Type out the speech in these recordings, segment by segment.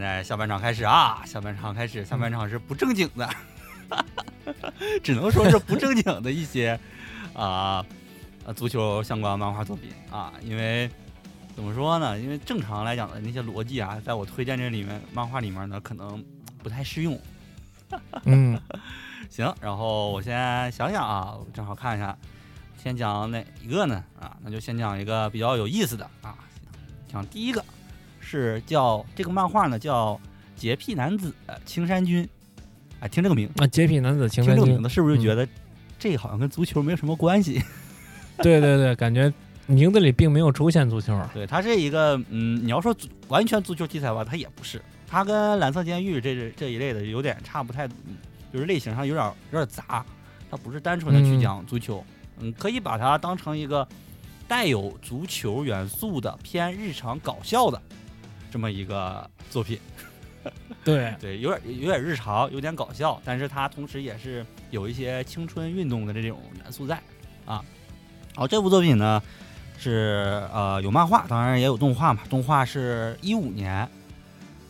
在下半场开始啊，下半场开始，下半场是不正经的，只能说是不正经的一些啊呃足球相关漫画作品啊，因为怎么说呢？因为正常来讲的那些逻辑啊，在我推荐这里面漫画里面呢，可能不太适用。嗯，行，然后我先想想啊，我正好看一下，先讲哪一个呢？啊，那就先讲一个比较有意思的啊，讲第一个是叫这个漫画呢叫《洁癖男子青山君》，哎，听这个名，啊，洁癖男子青山君听这个名字，是不是就觉得这好像跟足球没有什么关系？对对对，感觉名字里并没有出现足球。对，它是一个嗯，你要说足完全足球题材吧，它也不是，它跟蓝色监狱这这一类的有点差不太，嗯就是类型上有点有点杂，它不是单纯的去嗯讲足球，嗯，可以把它当成一个带有足球元素的偏日常搞笑的这么一个作品。对，对，有点有点日常，有点搞笑，但是它同时也是有一些青春运动的这种元素在啊。然后这部作品呢是呃有漫画，当然也有动画嘛。动画是一五年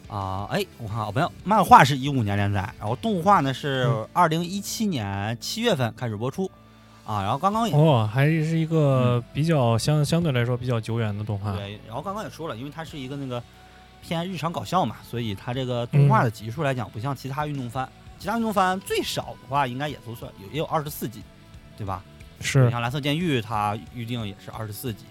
啊，哎，我看啊，没有，漫画是一五年连载，然后动画呢是嗯二零一七年七月份开始播出啊。然后刚刚也哦，还是一个比较相相对来说比较久远的动画。对，然后刚刚也说了，因为它是一个那个偏日常搞笑嘛，所以它这个动画的集数来讲，不像其他运动番，其他运动番最少的话应该也都算有也有二十四集，对吧？你是，像蓝色监狱，它预定也是二十四集，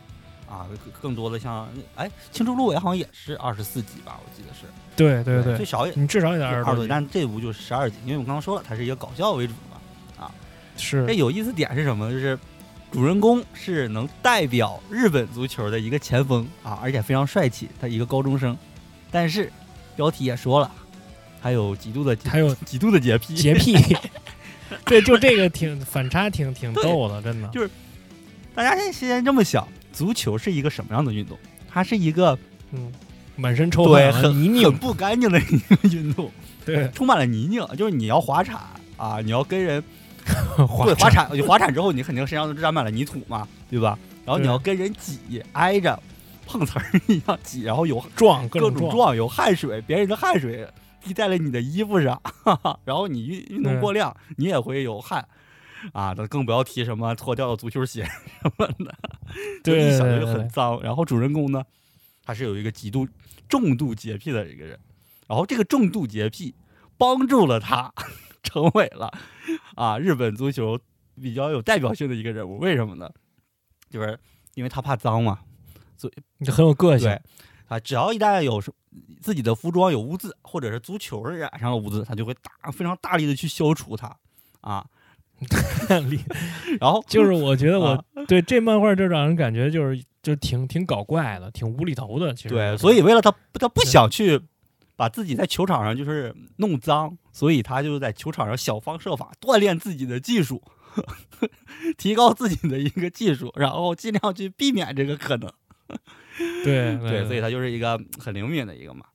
啊，更更多的像哎，青春芦苇好像也是二十四集吧，我记得是。对对对，最少也你至少也得二十多集。但这部就是十二集，因为我刚刚说了，它是一个搞笑为主的嘛。啊是，有意思点是什么？就是主人公是能代表日本足球的一个前锋啊，而且非常帅气，他一个高中生，但是标题也说了，还有极度的还有极度的洁癖。洁癖。对，就这个挺反差挺挺对逗的，真的。就是大家现在这么想，足球是一个什么样的运动？它是一个嗯，满身臭对汗啊，泥很很泞。不干净的一个 运动，对，充满了泥泞。就是你要滑铲啊，你要跟人 滑对滑铲，滑铲之后你肯定身上都沾满了泥土嘛，对吧？然后你要跟人挤，挨着碰瓷儿一样挤，然后有撞各各种撞。有汗水，别人的汗水滴在了你的衣服上，哈 哈然后你运运动过量，你也会有汗。啊，那更不要提什么脱掉的足球鞋什么的，就对一想就对对对很脏。然后主人公呢，他是有一个极度重度洁癖的一个人，然后这个重度洁癖帮助了他 成为了啊日本足球比较有代表性的一个人物。为什么呢？就是因为他怕脏嘛，你很有个性对。啊，只要一旦有什自己的服装有污渍，或者是足球染上了污渍，他就会大非常大力的去消除它啊。然后就是我觉得我啊对这漫画就让人感觉就是就挺挺搞怪的，挺无厘头的。其实对，所以为了他他不想去把自己在球场上就是弄脏，所以他就在球场上想方设法锻炼自己的技术，提高自己的一个技术，然后尽量去避免这个可能。对对，所以它就是一个很灵敏的一个嘛，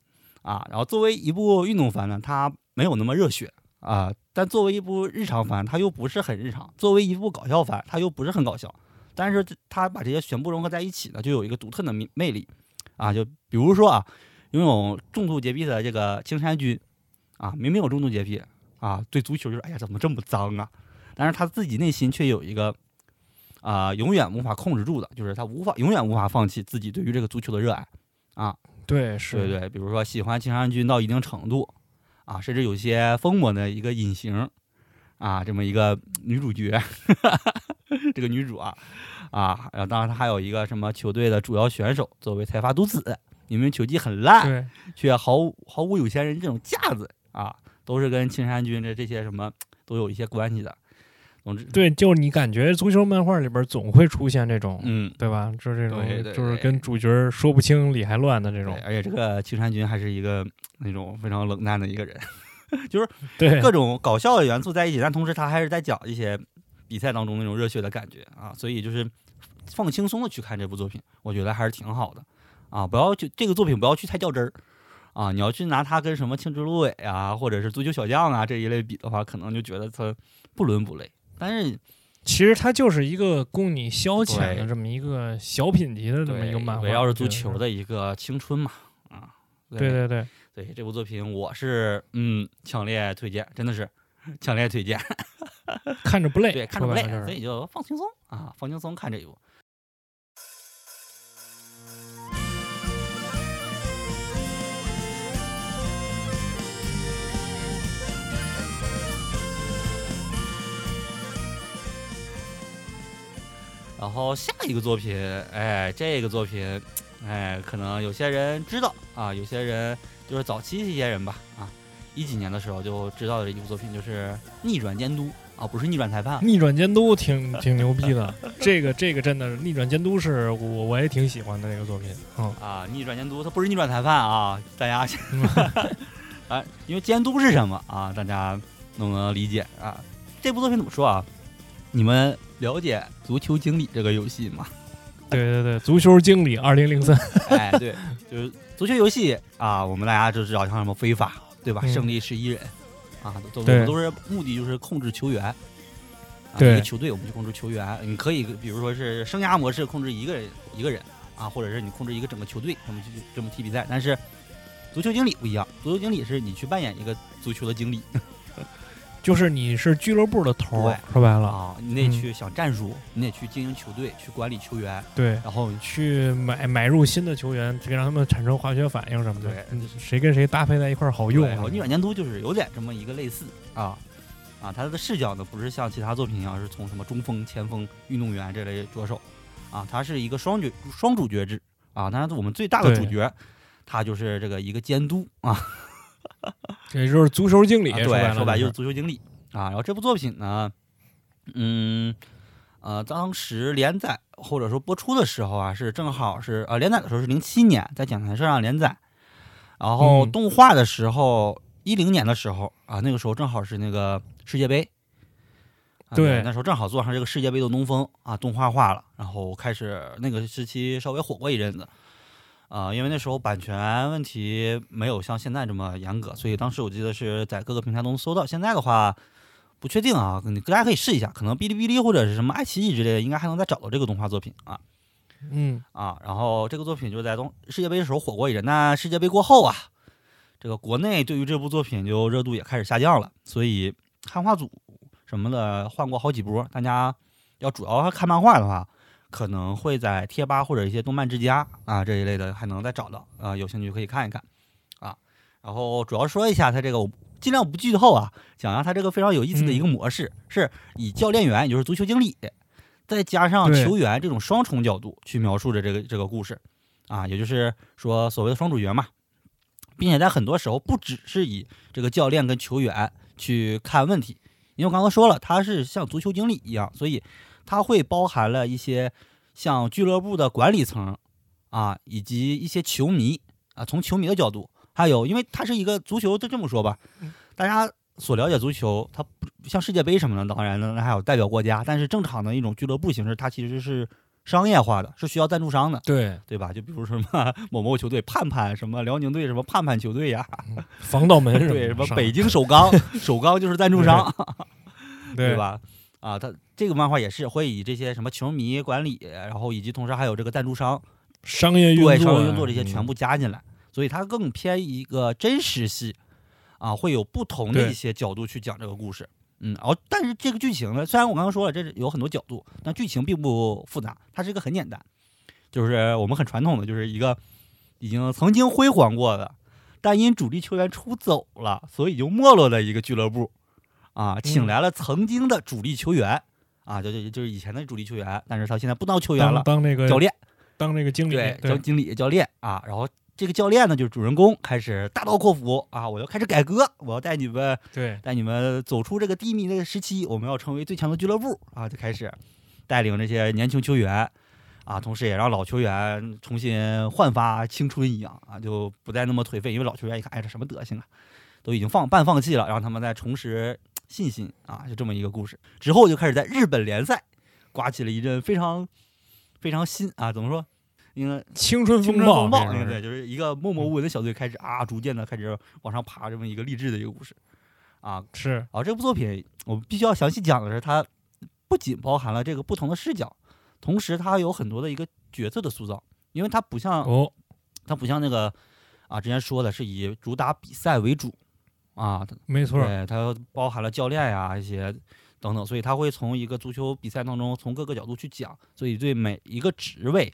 啊，然后作为一部运动番呢，它没有那么热血啊，但作为一部日常番，它又不是很日常；作为一部搞笑番，它又不是很搞笑。但是它把这些全部融合在一起呢，就有一个独特的魅魅力啊，就比如说啊，拥有重度洁癖的这个青山君啊，明明有重度洁癖啊，对足球就是哎呀怎么这么脏啊，但是他自己内心却有一个。啊、永远无法控制住的，就是他无法永远无法放弃自己对于这个足球的热爱啊，对是，对对，比如说喜欢青山君到一定程度啊，甚至有些疯魔的一个隐形啊，这么一个女主角，这个女主啊啊，然后当然她还有一个什么球队的主要选手作为财阀独子，明明球技很烂，却毫无毫无有钱人这种架子啊，都是跟青山君的这些什么都有一些关系的。总之，对，就是你感觉足球漫画里边总会出现这种，嗯，对吧？就是这种，对对就是跟主角说不清理还乱的这种，而且这个青山君还是一个那种非常冷淡的一个人，就是 对各种搞笑的元素在一起，但同时他还是在讲一些比赛当中那种热血的感觉啊，所以就是放轻松的去看这部作品，我觉得还是挺好的啊，不要去这个作品不要去太较真儿啊，你要去拿它跟什么青之芦苇啊，或者是足球小将啊这一类比的话，可能就觉得它不伦不类，但是其实它就是一个供你消遣的这么一个小品级的这么一个漫画，围绕着足。球的一个青春嘛啊，对对对，对这部作品，我是嗯强烈推荐，真的是强烈推荐。看着不累，对，看着不累，所以就放轻松啊，放轻松看这一部。然后下一个作品，哎，这个作品，哎，可能有些人知道啊，有些人就是早期一些人吧，啊，一几年的时候就知道的一部作品就是《逆转监督》啊，不是逆转裁判，逆转监督挺挺牛逼的，这个这个真的是逆转监督是我我也挺喜欢的那个作品，嗯，啊，逆转监督它不是逆转裁判啊，大家啊，因为监督是什么啊？大家能不能理解啊？这部作品怎么说啊？你们了解《足球经理》这个游戏吗？对对对，足球经理二零零三，哎，对，就是足球游戏啊，我们大家就知道像什么非法，对吧？嗯胜利十一人啊，都都都是目的就是控制球员。啊，对一个球队我们去控制球员，你可以比如说是生涯模式控制一个人一个人啊，或者是你控制一个整个球队这么去这么踢比赛。但是足球经理不一样，足球经理是你去扮演一个足球的经理就是你是俱乐部的头儿，说白了，啊，你得嗯去想战术，你得去经营球队，去管理球员，对，然后去买买入新的球员，这个让他们产生化学反应什么的。对，嗯谁跟谁搭配在一块儿好用逆转监督就是有点这么一个类似啊。啊，他的视角呢不是像其他作品一样是从什么中锋、前锋、运动员这类着手。啊，他是一个双角双主角制啊。当然，我们最大的主角他就是这个一个监督啊，也就是足球经理，啊说白对，了就说白就是。足球经理。啊。然后这部作品呢，嗯。呃，当时连载或者说播出的时候啊，是正好是呃连载的时候是零七年在讲台社上连载，然后嗯。动画的时候一零年的时候啊，那个时候正好是那个世界杯，啊对。那时候正好坐上这个世界杯的东风啊，动画化了，然后开始那个时期稍微火过一阵子，啊、因为那时候版权问题没有像现在这么严格，所以当时我记得是在各个平台都能搜到。现在的话不确定啊，你大家可以试一下，可能哔哩哔哩或者是什么爱奇艺之类的，应该还能再找到这个动画作品啊嗯，啊。然后这个作品就在东世界杯的时候火过一阵，那世界杯过后啊，这个国内对于这部作品就热度也开始下降了，所以汉化组什么的换过好几波。大家要主要看漫画的话，可能会在贴吧或者一些动漫之家啊这一类的还能再找到啊，有兴趣可以看一看啊。然后主要说一下它这个，我尽量不剧透啊，讲一下它这个非常有意思的一个模式，是以教练员，也就是足球经理，再加上球员这种双重角度去描述着这个这个故事啊，也就是说所谓的双主角嘛，并且在很多时候不只是以这个教练跟球员去看问题，因为我刚刚说了，他是像足球经理一样，所以它会包含了一些像俱乐部的管理层啊，以及一些球迷啊，从球迷的角度，还有因为它是一个足球，就这么说吧，大家所了解足球，它不像世界杯什么的，当然呢还有代表国家，但是正常的一种俱乐部形式，它其实是商业化的，是需要赞助商的。对，对吧？就比如说什么 某某球队盼盼，什么辽宁队什么盼盼球队呀，防盗门什么 对，什么北京首钢，首钢就是赞助商，对对？吧？啊，他这个漫画也是会以这些什么球迷管理，然后以及同时还有这个赞助商，商业运作，对商业运作这些嗯全部加进来，所以它更偏一个真实系啊，会有不同的一些角度去讲这个故事。嗯，然后但是这个剧情呢，虽然我刚刚说了这是有很多角度，但剧情并不复杂，它是一个很简单，就是我们很传统的，就是一个已经曾经辉煌过的，但因主力球员出走了，所以就没落的一个俱乐部啊，请嗯来了曾经的主力球员。啊，就就就是以前的主力球员，但是他现在不当球员了，当那个教练，当那个经理，当经理教练啊，然后这个教练呢，就是主人公，开始大刀阔斧啊，我要开始改革，我要带你们对带你们走出这个低迷的时期，我们要成为最强的俱乐部啊，就开始带领这些年轻球员啊，同时也让老球员重新焕发青春一样啊，就不再那么颓废，因为老球员一看，哎，这什么德行啊，都已经放半放弃了，让他们再重拾信心啊，就这么一个故事。之后就开始在日本联赛刮起了一阵非常非常新啊，怎么说？应该青春风暴，风暴，这是对，就是一个默默无闻的小队开始啊，逐渐的开始往上爬，这么一个励志的一个故事啊。是啊这部作品，我们必须要详细讲的是，它不仅包含了这个不同的视角，同时它有很多的一个角色的塑造，因为它不像哦，它不像那个啊，之前说的是以主打比赛为主啊，没错，对，它包含了教练呀一些等等，所以他会从一个足球比赛当中从各个角度去讲，所以对每一个职位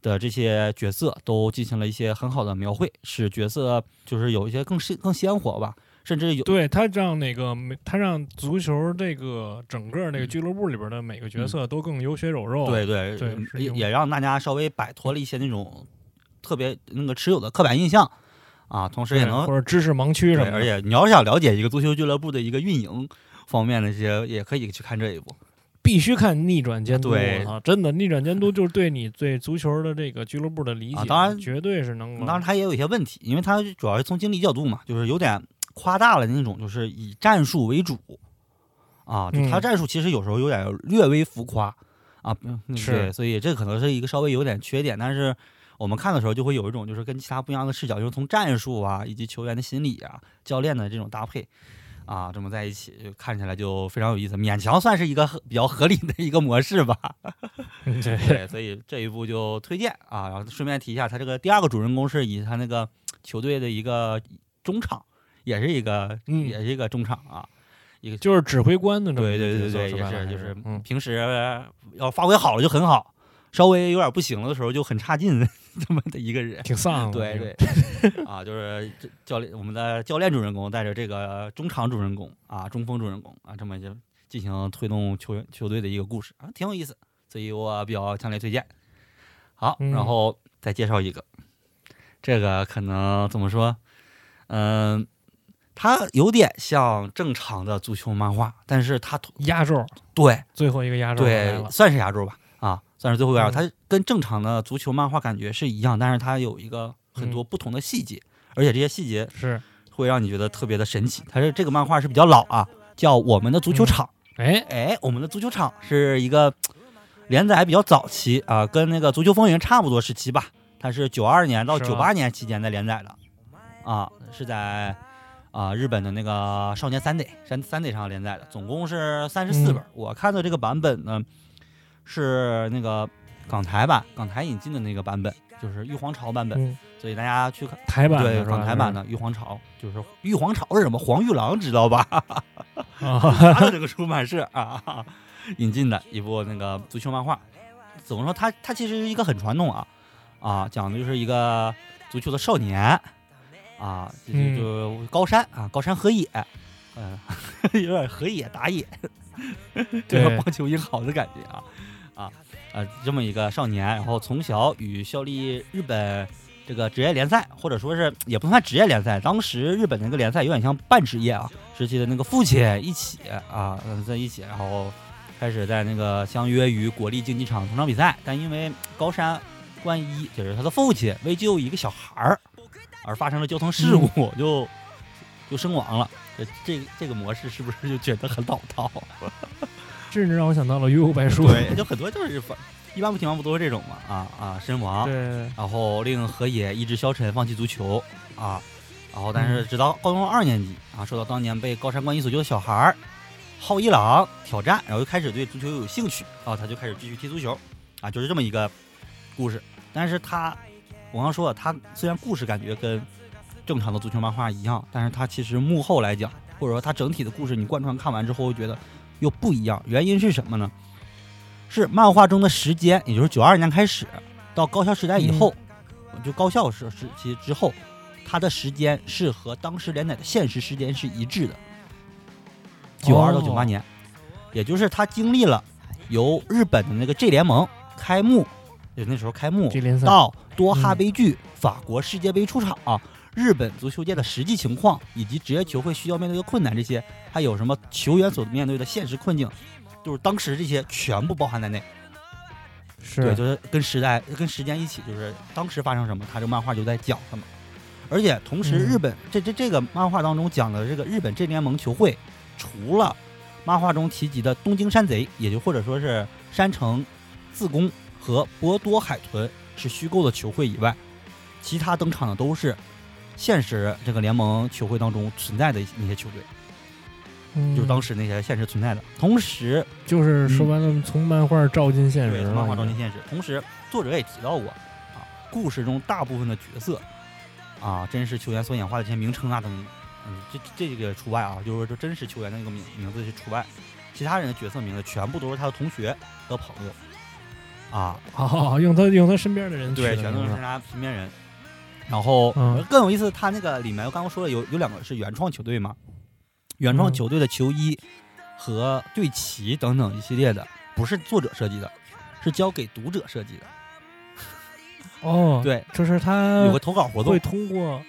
的这些角色都进行了一些很好的描绘，使角色就是有一些更鲜更鲜活吧，甚至有对他让那个每他让足球这个整个那个嗯俱乐部里边的每个角色都更有血有肉。对对对也也让大家稍微摆脱了一些那种特别那个持有的刻板印象啊，同时，也能或者知识盲区什，么的。而且你要是想了解一个足球俱乐部的一个运营方面的一些，也可以去看这一部。必须看逆转监督，对我操，真的逆转监督就是对你对足球的这个俱乐部的理解，啊当然绝对是能够。当然，它也有一些问题，因为它主要是从经理角度嘛，就是有点夸大了那种，就是以战术为主啊，就它嗯战术其实有时候有点略微浮夸啊，嗯是对，所以这可能是一个稍微有点缺点，但是。我们看的时候就会有一种就是跟其他不一样的视角，就是从战术啊，以及球员的心理啊、教练的这种搭配啊，这么在一起，就看起来就非常有意思，勉强算是一个比较合理的一个模式吧。对对，所以这一部就推荐啊。然后顺便提一下，他这个第二个主人公是以他那个球队的一个中场，也是一个，嗯也是一个中场啊。一个就是指挥官的对对对对，也是就是嗯，平时要发挥好了就很好，稍微有点不行了的时候就很差劲 这么的一个人。挺丧的。对对，啊，就是教练，我们的教练主人公带着这个中场主人公啊，中锋主人公啊，这么就进行推动球员球队的一个故事啊，挺有意思，所以我比较强烈推荐。好，嗯然后再介绍一个，这个可能怎么说？嗯、它有点像正常的足球漫画，但是它压轴，对最后一个压轴来对了。算是压轴吧，啊，算是最后一压轴。嗯它跟正常的足球漫画感觉是一样，但是它有一个很多不同的细节，而且这些细节是，会让你觉得特别的神奇。它是这个漫画是比较老啊，叫《我们的足球场》。哎，哎，我们的足球场是一个连载比较早期啊，跟那个《足球风云》差不多时期吧。它是九二年到九八年期间在连载的，啊，是在啊日本的那个少年 Sunday 三 Sunday 上连载的，总共是三十四嗯本。我看的这个版本呢是那个港台版，港台引进的那个版本，就是玉皇朝版本，嗯，所以大家去看。台版对港台版的玉皇朝，就是玉皇朝是什么？黄玉郎知道吧？啊，他的这个出版社啊引进的一部那个足球漫画。怎么说？它它其实是一个很传统啊啊，讲的就是一个足球的少年啊，就嗯就就高山啊，高山和野，嗯、有点和野打野，这 个对棒球英豪的感觉啊啊呃，这么一个少年，然后从小与效力日本。这个职业联赛，或者说是也不算职业联赛，当时日本那个联赛有点像半职业啊，时期的那个父亲一起啊，呃在一起，然后开始在那个相约于国立竞技场同场比赛，但因为高山冠一就是他的父亲为救一个小孩儿而发生了交通事故，就就身亡了。这这个这个模式是不是就觉得很老套？甚至让我想到了《幽游白书》。对，就很多就是反一般情况不都是这种嘛？啊啊，身亡，对，然后令河野意志消沉，放弃足球啊。然后，但是直到高中二年级啊，受到当年被高山冠一所救的小孩儿浩一郎挑战，然后就开始对足球有兴趣啊，他就开始继续踢足球啊，就是这么一个故事。但是他，我刚说了，他虽然故事感觉跟正常的足球漫画一样，但是他其实幕后来讲，或者说他整体的故事，你贯穿看完之后，会觉得又不一样。原因是什么呢？是漫画中的时间，也就是九二年开始到高校时代以后，就高校时时期之后，它的时间是和当时连载的现实时间是一致的，九二到九八哦年，也就是他经历了由日本的那个 J 联盟开幕，就那时候开幕到多哈嗯。杯剧、法国世界杯出场、日本足球界的实际情况，以及职业球会需要面对的困难，这些还有什么球员所面对的现实困境，就是当时这些全部包含在内。对，是就是跟时代、跟时间一起，就是当时发生什么，他这漫画就在讲什么。而且同时，嗯日本、这这这个漫画当中讲的这个日本 J 联盟球会，除了漫画中提及的东京山贼，也就或者说是山城自宫和博多海豚是虚构的球会以外，其他登场的都是现实这个联盟球会当中存在的那些球队，嗯就是当时时那些现实存在的。同时，就是说白了，从漫画照进现实对，了。漫画照进现实。同时，作者也提到过啊，故事中大部分的角色啊，真实球员所演化的这些名称啊等，嗯，这这个除外啊，就是说这真实球员的那个名名字是除外，其他人的角色名字全部都是他的同学和朋友啊，哦，用他用他身边的人取对，的全都是他身边人。然后、嗯。更有意思，他那个里面我刚刚说了有有两个是原创球队嘛，原创嗯球队的球衣和队旗等等一系列的，不是作者设计的，是交给读者设计的。哦，，对，就是他有个投稿活动。会，通过。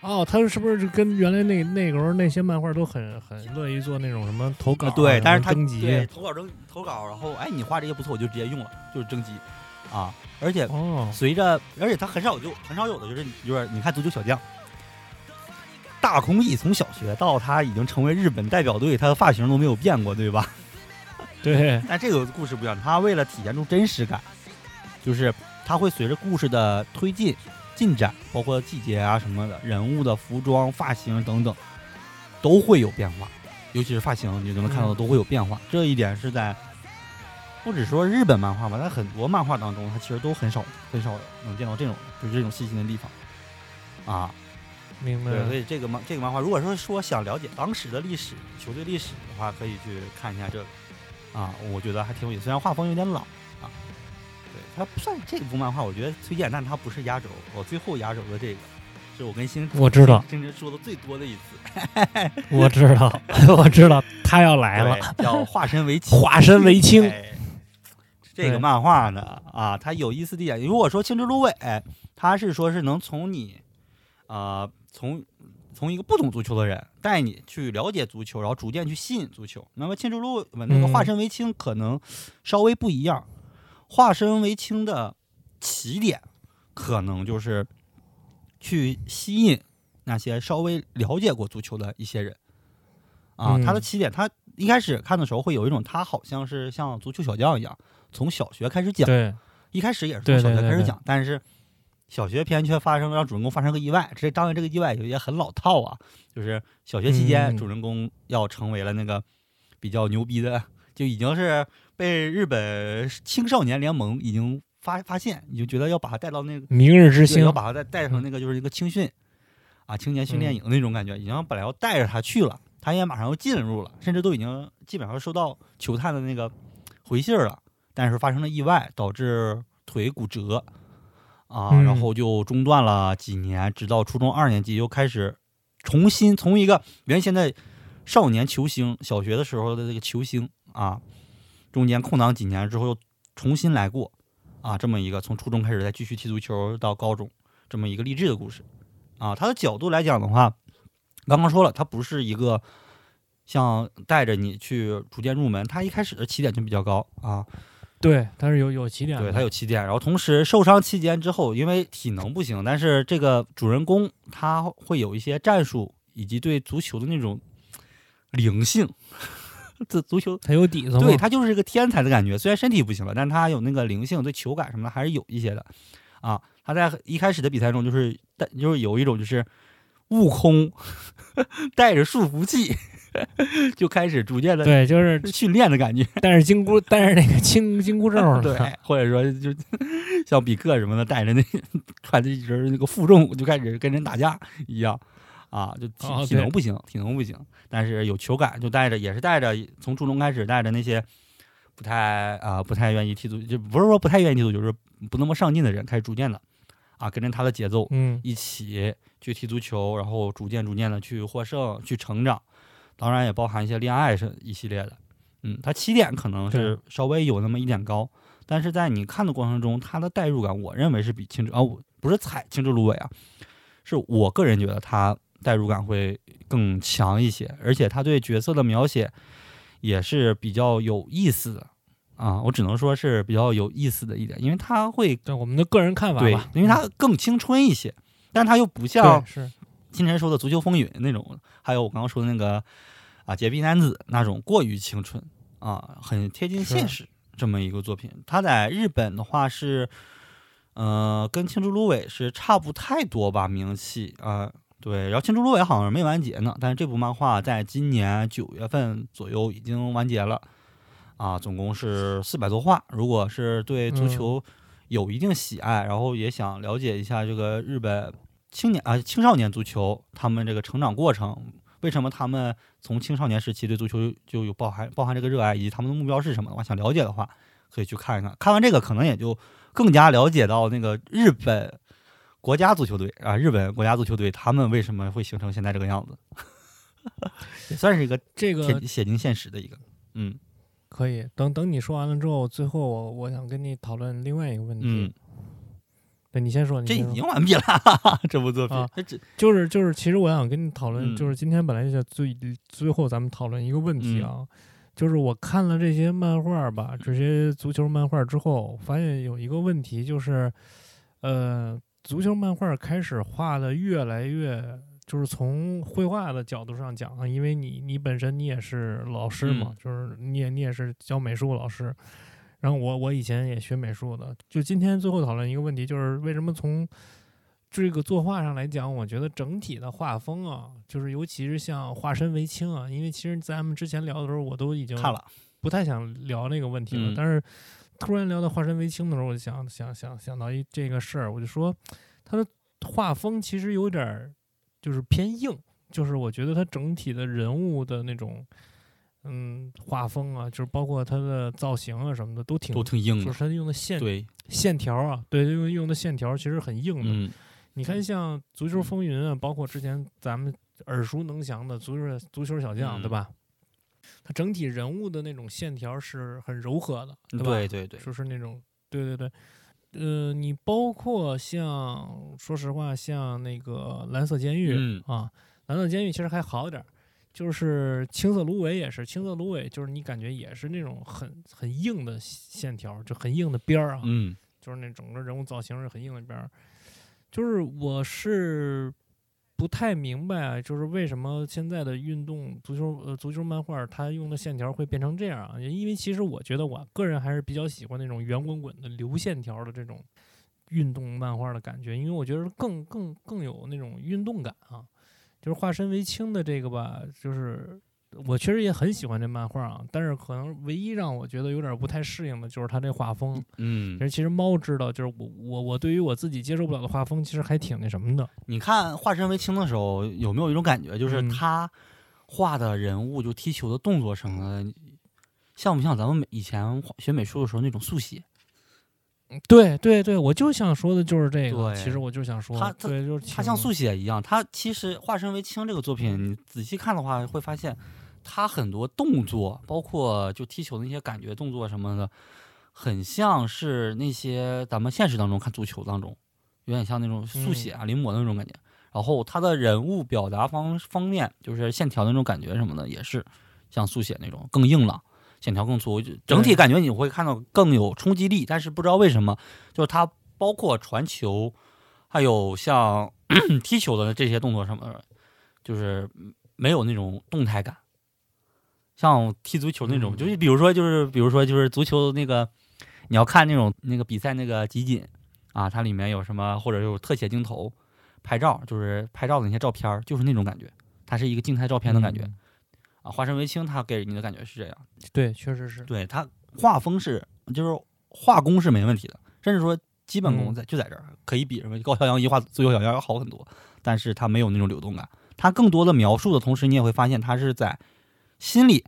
哦，他是不是跟原来那那个时候那些漫画都很很乐意做那种什么投稿对，但是他征集？对投稿征投稿，然后哎你画这些不错，我就直接用了，就是征集啊，而且哦，随着，而且他很少有就很少有的就是就是你看足球小将，大空翼从小学到他已经成为日本代表队，他的发型都没有变过，对吧？对，但这个故事不一样，他为了体现出真实感，就是他会随着故事的推进进展，包括季节啊什么的，人物的服装、发型等等，都会有变化。尤其是发型，你就能看到嗯都会有变化。这一点是在不只说日本漫画吧，在很多漫画当中，它其实都很少很少能见到这种就是这种细心的地方啊。明白对，所以这个漫这个漫画，如果说说想了解当时的历史、球队历史的话，可以去看一下这个啊，我觉得还挺有意思。虽然画风有点老啊，对，它不算这部漫画，我觉得推荐，但它不是压轴。我最后压轴的这个，是我跟星我知道，甚至说的最多的一次，我知道，我知道他要来了，对，叫化身为 青。化身为青，哎这个漫画呢，啊，它有意思的点，如果说青之芦苇，它是说是能从你，呃，从从一个不懂足球的人带你去了解足球，然后逐渐去吸引足球。那么青之芦苇那个嗯化身为青可能稍微不一样，化身为青的起点可能就是去吸引那些稍微了解过足球的一些人。啊，他的嗯。起点，他一开始看的时候会有一种，他好像是像足球小将一样，从小学开始讲，对，一开始也是从小学开始讲，但是小学篇却发生了让主人公发生个意外，这当然这个意外有些很老套啊，就是小学期间嗯。主人公要成为了那个比较牛逼的，就已经是被日本青少年联盟已经发发现，你就觉得要把他带到那个明日之，星要，把他带带上那个就是一个青训啊青年训练嗯。营那种感觉，已经本来要带着他去了，他也马上要进入了，甚至都已经基本上收到球探的那个回信儿了，但是发生了意外，导致腿骨折。啊，嗯。然后就中断了几年，直到初中二年级又开始重新从一个原先的少年球星，小学的时候的这个球星啊，中间空档几年之后又重新来过。啊，这么一个从初中开始再继续踢足球到高中这么一个励志的故事。啊。他的角度来讲的话，刚刚说了，他不是一个像带着你去逐渐入门，他一开始的起点就比较高啊，对，他是有有起点的，对他有起点，然后同时受伤期间之后，因为体能不行，但是这个主人公他会有一些战术以及对足球的那种灵性。这足球他有底子嘛，对他就是一个天才的感觉，虽然身体不行了，但他有那个灵性，对球感什么的还是有一些的啊。他在一开始的比赛中就是但，就是有一种就是悟空带着束缚器就开始逐渐的对，就是训练的感觉，但是金箍，但是那个金金箍咒，对，或者说就像比克什么的带着那穿着一身那个负重就开始跟人打架一样啊，就体、哦体能不行，体能不行，但是有球感，就带着也是带着从初中开始带着那些不太啊、不太愿意踢足，就不是说不太愿意踢足球，就是不那么上进的人开始逐渐的啊跟着他的节奏嗯，一起去踢足球，然后逐渐逐渐的去获胜、去成长，当然也包含一些恋爱是一系列的。嗯，他起点可能是稍微有那么一点高，但是在你看的过程中，他的代入感，我认为是比青之啊，我不是踩青之芦苇啊，是我个人觉得他代入感会更强一些，而且他对角色的描写也是比较有意思的啊，我只能说是比较有意思的一点，因为它会对我们的个人看法对吧，，因为它更青春一些，但它又不像是金晨说的《足球风云》那种，还有我刚刚说的那个啊《洁癖男子》那种过于青春啊，很贴近现实这么一个作品。它在日本的话是，呃，跟《青竹芦苇》是差不太多吧，名气啊。对，然后《青竹芦苇》好像没完结呢，但是这部漫画在今年九月份左右已经完结了，啊，总共是四百多话。如果是对足嗯球有一定喜爱，然后也想了解一下这个日本青年啊、青少年足球他们这个成长过程，为什么他们从青少年时期对足球就有包含包含这个热爱，以及他们的目标是什么的话，想了解的话，可以去看一看。看完这个，可能也就更加了解到那个日本国家足球队啊，日本国家足球队他们为什么会形成现在这个样子，也算是一个这个写写进现实的一个，嗯可以。等等你说完了之后，最后我我想跟你讨论另外一个问题。嗯，对你先说，你这已经完毕了，这部作品啊，这就是就是，其实我想跟你讨论，嗯就是今天本来就想最最后咱们讨论一个问题啊，就是我看了这些漫画吧，这些足球漫画之后，发现有一个问题，就是呃，足球漫画开始画的越来越。就是从绘画的角度上讲啊，因为你你本身你也是老师嘛，嗯。就是你也你也是教美术老师，然后我我以前也学美术的，就今天最后讨论一个问题，就是为什么从这个作画上来讲，我觉得整体的画风啊，就是尤其是像化身为青啊，因为其实咱们之前聊的时候，我都已经看了，不太想聊那个问题了，嗯。但是突然聊到化身为青的时候，我就想想想想到一这个事儿，我就说他的画风其实有点儿就是偏硬，就是我觉得他整体的人物的那种嗯画风啊，就是包括他的造型啊什么的都挺都挺硬的，就是他用的线对，线条啊，对，用用的线条其实很硬的。嗯你看，像《足球风云》啊，包括之前咱们耳熟能详的足球足球小将，嗯对吧？它整体人物的那种线条是很柔和的，对吧？对对对，就是那种，对对对。呃，你包括像，说实话，像那个蓝色监狱、嗯啊，蓝色监狱其实还好点儿，就是青色芦苇也是，青色芦苇就是你感觉也是那种很很硬的线条，就很硬的边儿啊，嗯就是那整个人物造型是很硬的边儿。就是我是不太明白啊，就是为什么现在的运动足球呃足球漫画它用的线条会变成这样啊？因为其实我觉得我个人还是比较喜欢那种圆滚滚的流线条的这种运动漫画的感觉，因为我觉得更更更有那种运动感啊。就是化身为青的这个吧，就是我确实也很喜欢这漫画啊，但是可能唯一让我觉得有点不太适应的就是它这画风。嗯其，实其实猫知道，就是我我我对于我自己接受不了的画风，其实还挺那什么的。你看化身为青的时候，有没有一种感觉，就是嗯他画的人物就踢球的动作什么的，像不像咱们以前学美术的时候那种速写？对对对，我就想说的就是这个。其实我就想说，他他对，就是挺它像速写一样，它其实化身为青这个作品，你仔细看的话，会发现它很多动作，包括就踢球的那些感觉动作什么的，很像是那些咱们现实当中看足球当中，有点像那种速写啊、临摹的那种感觉。然后他的人物表达方方面，就是线条那种感觉什么的，也是像速写那种更硬朗，线条更粗，就整体感觉你会看到更有冲击力。但是不知道为什么，就是他包括传球，还有像 踢球的这些动作什么的，就是没有那种动态感。像踢足球那种，嗯就是比如说，就是比如说，就是足球那个，你要看那种那个比赛那个集锦啊，它里面有什么，或者有特写镜头拍照，就是拍照的那些照片，就是那种感觉，它是一个静态照片的感觉、嗯啊。化身为青，它给你的感觉是这样，对，确实是。对它画风是就是画工是没问题的，甚至说基本功嗯在、就在这儿，可以比什么高桥阳一画足球小将要好很多，但是他没有那种流动感，他更多的描述的同时，你也会发现他是在心理。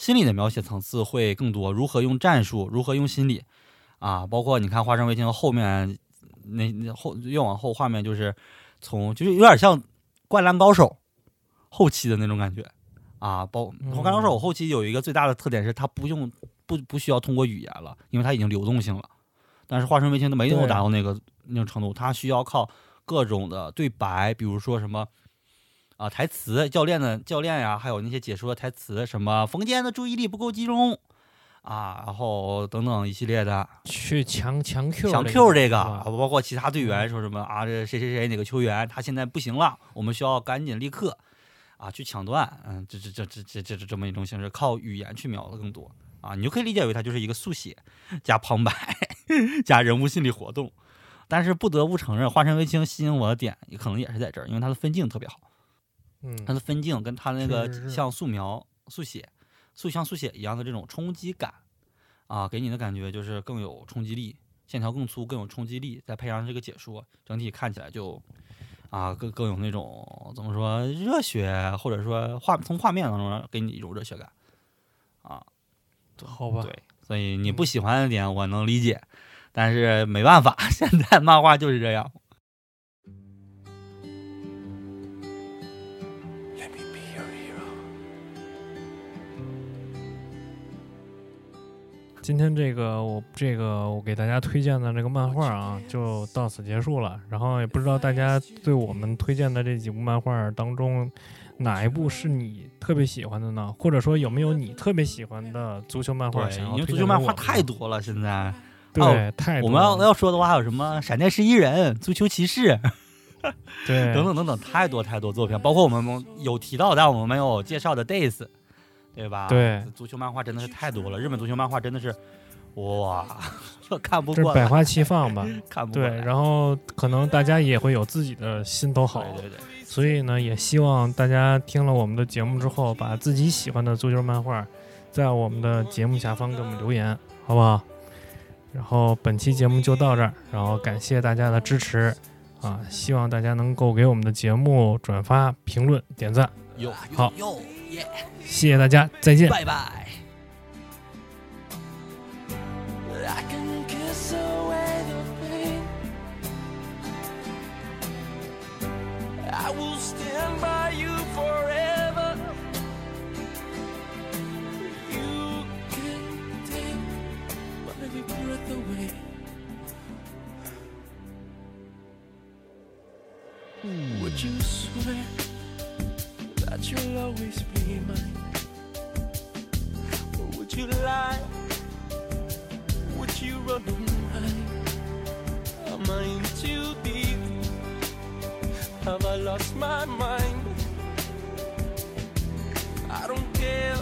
心理的描写层次会更多，如何用战术，如何用心理，啊，包括你看《化生卫星》后面那那后越往后画面就是从就是有点像《灌篮高手》后期的那种感觉。啊，包嗯《灌篮高手》后期有一个最大的特点是它不用不不需要通过语言了，因为它已经流动性了，但是《化生卫星》都没有对。达到那个那种程度，它需要靠各种的对白，比如说什么。啊台词教练的教练呀还有那些解说的台词什么冯坚的注意力不够集中啊然后等等一系列的。去强强 q 强 q 这个啊包括其他队员说什么啊这谁谁谁哪个球员他现在不行了我们需要赶紧立刻啊去抢断嗯这这这这这这这么一种形式靠语言去描的更多啊你就可以理解为它就是一个速写加旁白 加人物心理活动。但是不得不承认化身为青吸引我的点也可能也是在这儿因为它的分镜特别好嗯，它的分镜跟它那个像素描、速写、速像速写一样的这种冲击感啊，给你的感觉就是更有冲击力。线条更粗，更有冲击力，再配上这个解说，整体看起来就啊更更有那种怎么说热血，或者说画从画面当中给你一种热血感啊。好吧，对，所以你不喜欢的点我能理解，但是没办法，现在漫画就是这样。今天这个我这个我给大家推荐的这个漫画啊，就到此结束了。然后也不知道大家对我们推荐的这几部漫画当中，哪一部是你特别喜欢的呢？或者说有没有你特别喜欢的足球漫画对，想要因为足球漫画太多了，现在。对、哦太多我们要要说的话还有什么？闪电十一人、足球骑士。对。等等等等，太多太多作品，包括我们有提到但我们没有介绍的 Days，对吧？对，足球漫画真的是太多了，日本足球漫画真的是哇，看不这百花齐放吧。看不过对，然后可能大家也会有自己的心头好，对对对，所以呢，也希望大家听了我们的节目之后，把自己喜欢的足球漫画，在我们的节目下方给我们留言，好不好？然后本期节目就到这儿，然后感谢大家的支持啊！希望大家能够给我们的节目转发、评论、点赞，有好有耶，谢谢大家，再见。拜拜。 I can kiss away the pain. I will stand by you forever. You can take my breath away. Would you swear That you'll always be mine? Or would you lie? Would you run away? Am I in too deep? Have I lost my mind? I don't care,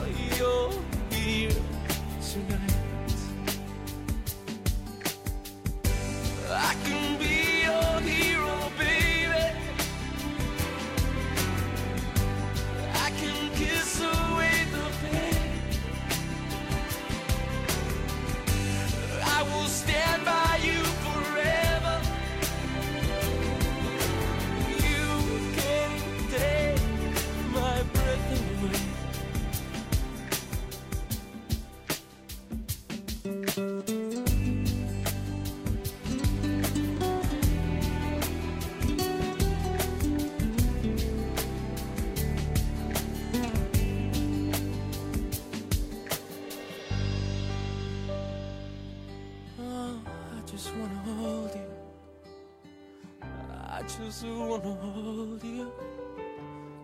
just wanna hold you.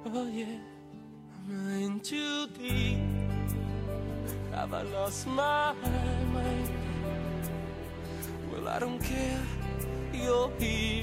Oh yeah, I'm in too deep. Have I lost my mind? Well, I don't care. You're here